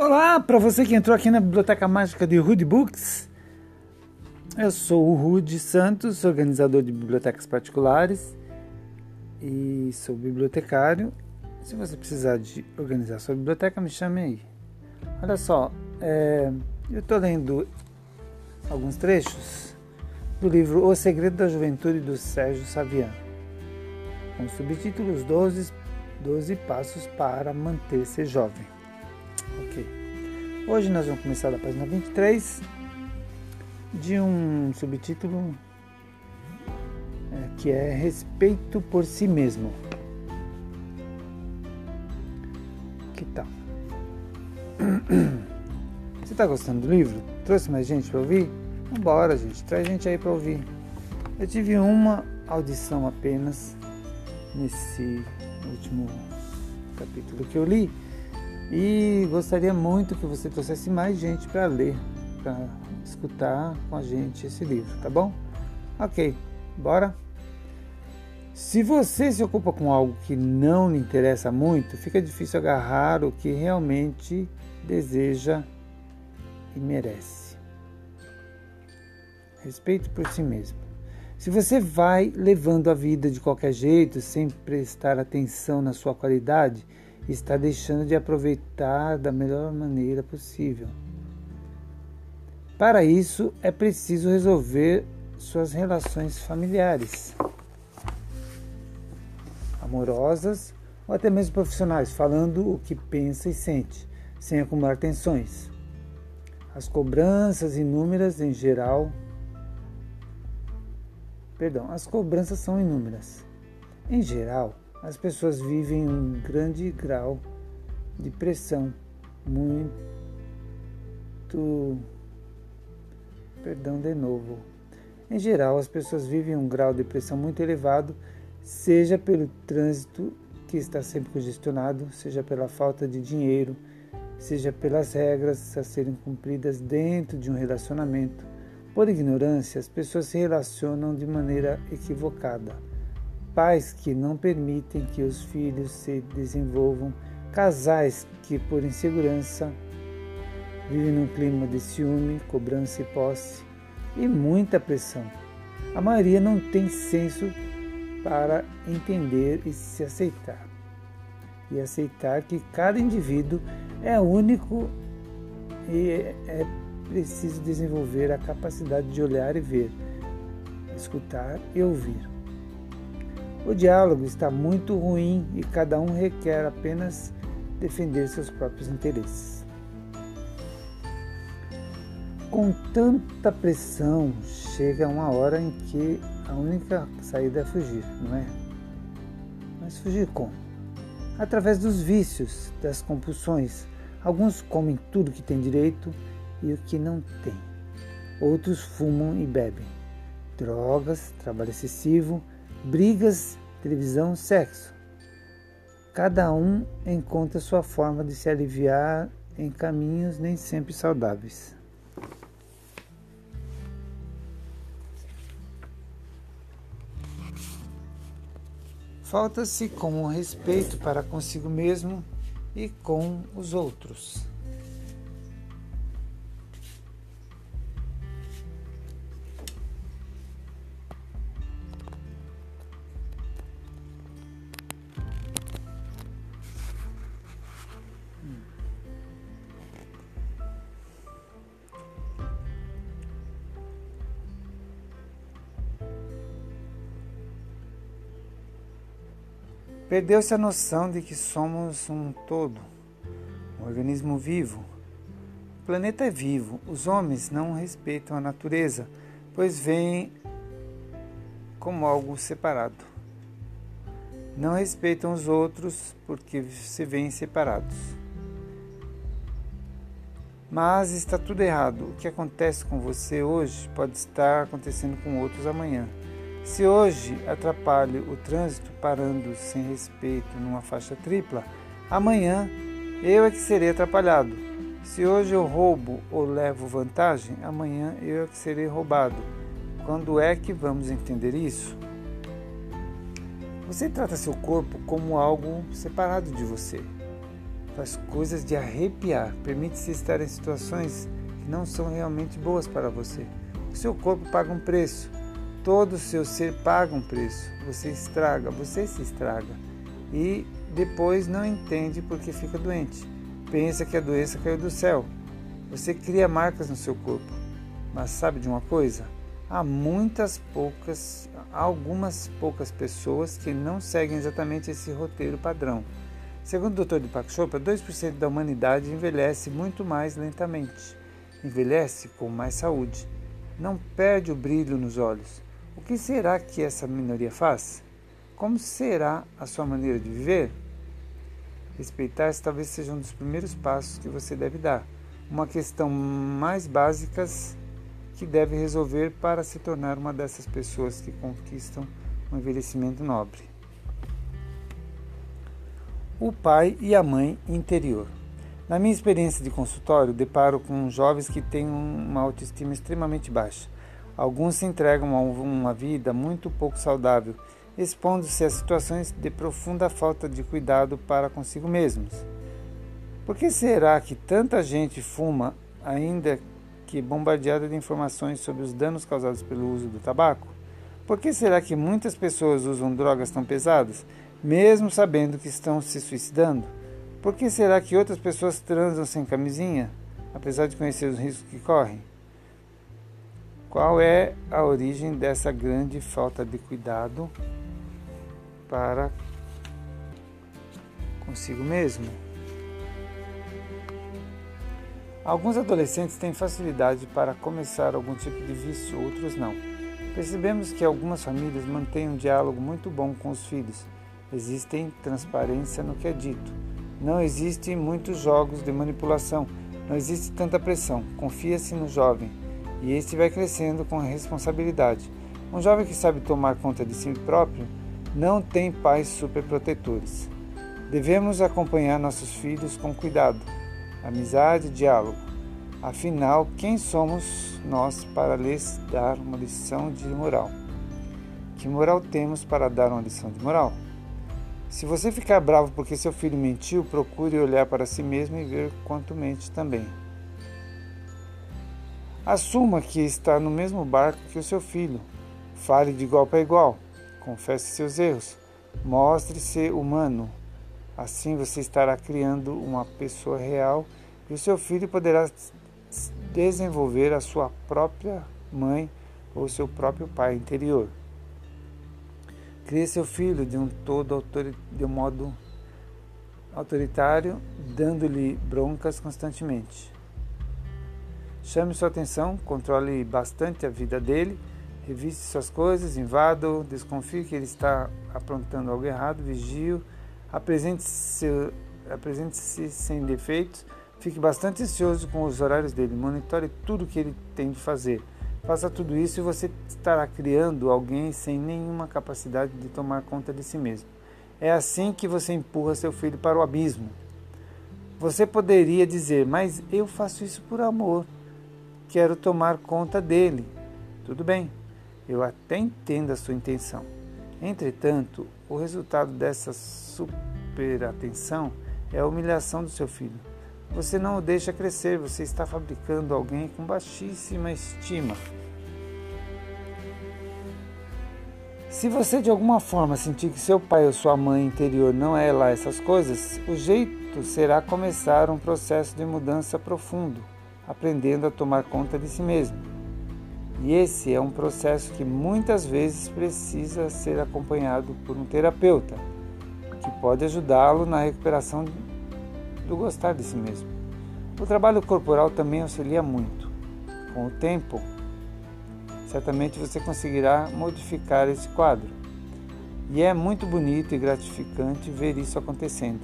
Olá, para você que entrou aqui na Biblioteca Mágica de Rude Books. Eu sou o Rude Santos, organizador de bibliotecas particulares e sou bibliotecário. Se você precisar de organizar sua biblioteca, me chame aí. Olha só, é, eu estou lendo alguns trechos do livro O Segredo da Juventude do Sérgio Savian, com subtítulos 12, 12 Passos para Manter-se Jovem. Hoje nós vamos começar da página 23 de um subtítulo é, que é Respeito por si mesmo. Que tal? Você está gostando do livro? Trouxe mais gente para ouvir? Vambora, gente, traz gente aí para ouvir. Eu tive uma audição apenas nesse último capítulo que eu li e gostaria muito que você trouxesse mais gente para ler, para escutar com a gente esse livro, tá bom? Ok, bora? Se você se ocupa com algo que não lhe interessa muito, fica difícil agarrar o que realmente deseja e merece respeito por si mesmo. Se você vai levando a vida de qualquer jeito, sem prestar atenção na sua qualidade, está deixando de aproveitar da melhor maneira possível. Para isso, é preciso resolver suas relações familiares, amorosas ou até mesmo profissionais, falando o que pensa e sente, sem acumular tensões. As cobranças inúmeras, em geral, Perdão, as cobranças são inúmeras. Em geral, as pessoas vivem um grande grau de pressão, muito. Perdão de novo. Em geral, as pessoas vivem um grau de pressão muito elevado, seja pelo trânsito que está sempre congestionado, seja pela falta de dinheiro, seja pelas regras a serem cumpridas dentro de um relacionamento por ignorância, as pessoas se relacionam de maneira equivocada. Pais que não permitem que os filhos se desenvolvam, casais que, por insegurança, vivem num clima de ciúme, cobrança e posse e muita pressão. A maioria não tem senso para entender e se aceitar. E aceitar que cada indivíduo é único e é preciso desenvolver a capacidade de olhar e ver, escutar e ouvir. O diálogo está muito ruim e cada um requer apenas defender seus próprios interesses. Com tanta pressão, chega uma hora em que a única saída é fugir, não é? Mas fugir como? Através dos vícios, das compulsões. Alguns comem tudo que tem direito e o que não tem. Outros fumam e bebem. Drogas, trabalho excessivo, brigas, televisão, sexo. Cada um encontra sua forma de se aliviar em caminhos nem sempre saudáveis. Falta-se com respeito para consigo mesmo e com os outros. Perdeu-se a noção de que somos um todo, um organismo vivo. O planeta é vivo, os homens não respeitam a natureza, pois veem como algo separado. Não respeitam os outros porque se veem separados. Mas está tudo errado. O que acontece com você hoje pode estar acontecendo com outros amanhã. Se hoje atrapalho o trânsito parando sem respeito numa faixa tripla, amanhã eu é que serei atrapalhado. Se hoje eu roubo ou levo vantagem, amanhã eu é que serei roubado. Quando é que vamos entender isso? Você trata seu corpo como algo separado de você. faz coisas de arrepiar, permite-se estar em situações que não são realmente boas para você. O seu corpo paga um preço, todo o seu ser paga um preço. Você estraga, você se estraga e depois não entende porque fica doente. Pensa que a doença caiu do céu. Você cria marcas no seu corpo. Mas sabe de uma coisa? Há muitas poucas, algumas poucas pessoas que não seguem exatamente esse roteiro padrão. Segundo o Dr. Deepak Chopra, 2% da humanidade envelhece muito mais lentamente. Envelhece com mais saúde. Não perde o brilho nos olhos. O que será que essa minoria faz? Como será a sua maneira de viver? Respeitar-se talvez seja um dos primeiros passos que você deve dar. Uma questão mais básica que deve resolver para se tornar uma dessas pessoas que conquistam um envelhecimento nobre o pai e a mãe interior. Na minha experiência de consultório, deparo com jovens que têm uma autoestima extremamente baixa. Alguns se entregam a uma vida muito pouco saudável, expondo-se a situações de profunda falta de cuidado para consigo mesmos. Por que será que tanta gente fuma, ainda que bombardeada de informações sobre os danos causados pelo uso do tabaco? Por que será que muitas pessoas usam drogas tão pesadas? mesmo sabendo que estão se suicidando? Por que será que outras pessoas transam sem camisinha, apesar de conhecer os riscos que correm? Qual é a origem dessa grande falta de cuidado para consigo mesmo? Alguns adolescentes têm facilidade para começar algum tipo de vício, outros não. Percebemos que algumas famílias mantêm um diálogo muito bom com os filhos Existe transparência no que é dito. Não existem muitos jogos de manipulação. Não existe tanta pressão. Confia-se no jovem e este vai crescendo com responsabilidade. Um jovem que sabe tomar conta de si próprio não tem pais superprotetores. Devemos acompanhar nossos filhos com cuidado, amizade e diálogo. Afinal, quem somos nós para lhes dar uma lição de moral? Que moral temos para dar uma lição de moral? Se você ficar bravo porque seu filho mentiu, procure olhar para si mesmo e ver quanto mente também. Assuma que está no mesmo barco que o seu filho. Fale de igual para igual. Confesse seus erros. Mostre-se humano. Assim você estará criando uma pessoa real e o seu filho poderá desenvolver a sua própria mãe ou seu próprio pai interior. Crie seu filho de um todo de um modo autoritário, dando-lhe broncas constantemente. Chame sua atenção, controle bastante a vida dele, revise suas coisas, invada-o, desconfie que ele está aprontando algo errado, vigie-o, apresente-se apresente sem defeitos, fique bastante ansioso com os horários dele, monitore tudo que ele tem de fazer Faça tudo isso e você estará criando alguém sem nenhuma capacidade de tomar conta de si mesmo. É assim que você empurra seu filho para o abismo. Você poderia dizer, mas eu faço isso por amor. Quero tomar conta dele. Tudo bem, eu até entendo a sua intenção. Entretanto, o resultado dessa superatenção é a humilhação do seu filho. Você não o deixa crescer, você está fabricando alguém com baixíssima estima. Se você de alguma forma sentir que seu pai ou sua mãe interior não é lá essas coisas, o jeito será começar um processo de mudança profundo, aprendendo a tomar conta de si mesmo. E esse é um processo que muitas vezes precisa ser acompanhado por um terapeuta, que pode ajudá-lo na recuperação do gostar de si mesmo. O trabalho corporal também auxilia muito. Com o tempo, certamente você conseguirá modificar esse quadro. E é muito bonito e gratificante ver isso acontecendo.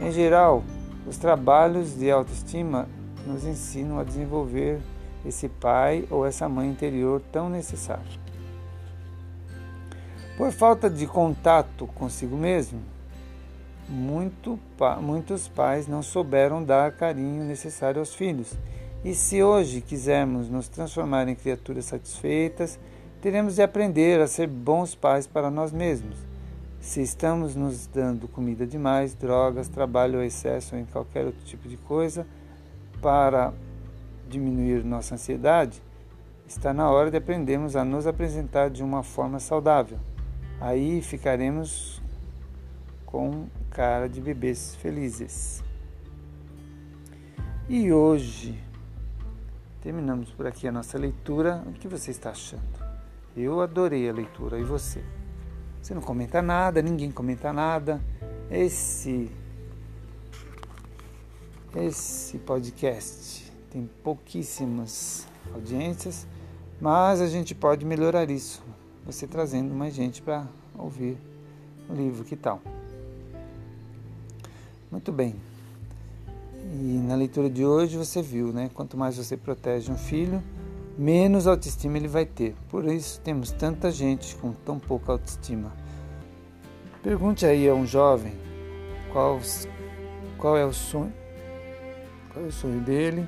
Em geral, os trabalhos de autoestima nos ensinam a desenvolver esse pai ou essa mãe interior tão necessário. Por falta de contato consigo mesmo, muito, muitos pais não souberam dar carinho necessário aos filhos. E se hoje quisermos nos transformar em criaturas satisfeitas, teremos de aprender a ser bons pais para nós mesmos. Se estamos nos dando comida demais, drogas, trabalho ou excesso ou em qualquer outro tipo de coisa para diminuir nossa ansiedade, está na hora de aprendermos a nos apresentar de uma forma saudável. Aí ficaremos com cara de bebês felizes. E hoje terminamos por aqui a nossa leitura. O que você está achando? Eu adorei a leitura e você? Você não comenta nada, ninguém comenta nada. Esse esse podcast tem pouquíssimas audiências, mas a gente pode melhorar isso. Você trazendo mais gente para ouvir o livro, que tal? Muito bem. E na leitura de hoje você viu, né? Quanto mais você protege um filho, menos autoestima ele vai ter. Por isso temos tanta gente com tão pouca autoestima. Pergunte aí a um jovem qual, qual é o sonho, qual é o sonho dele,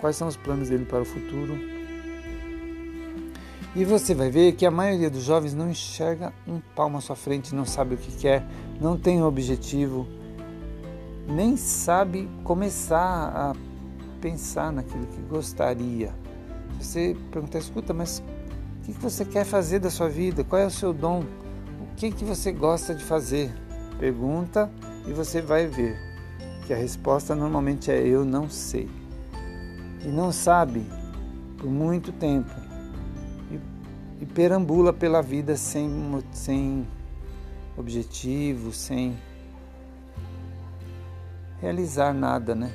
quais são os planos dele para o futuro. E você vai ver que a maioria dos jovens não enxerga um palmo à sua frente, não sabe o que quer, não tem um objetivo nem sabe começar a pensar naquilo que gostaria. Você pergunta, escuta, mas o que você quer fazer da sua vida? Qual é o seu dom? O que, que você gosta de fazer? Pergunta e você vai ver que a resposta normalmente é eu não sei. E não sabe por muito tempo e, e perambula pela vida sem, sem objetivo, sem realizar nada, né?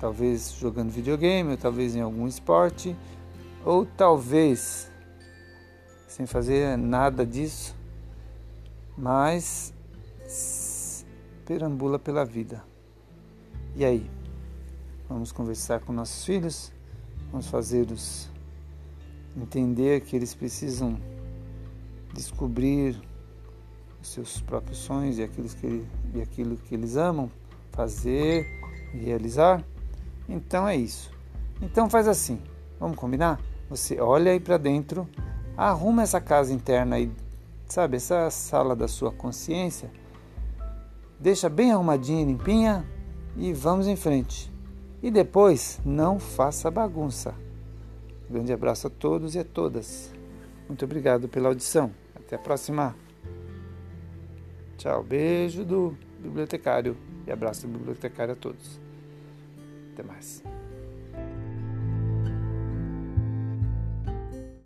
Talvez jogando videogame, ou talvez em algum esporte, ou talvez sem fazer nada disso, mas perambula pela vida. E aí? Vamos conversar com nossos filhos? Vamos fazê-los entender que eles precisam descobrir os seus próprios sonhos e aquilo que, e aquilo que eles amam fazer e realizar. Então é isso. Então faz assim, vamos combinar? Você olha aí para dentro, arruma essa casa interna aí, sabe, essa sala da sua consciência, deixa bem arrumadinha, limpinha e vamos em frente. E depois, não faça bagunça. Grande abraço a todos e a todas. Muito obrigado pela audição. Até a próxima. Tchau, beijo do bibliotecário e abraço do bibliotecário a todos. Até mais.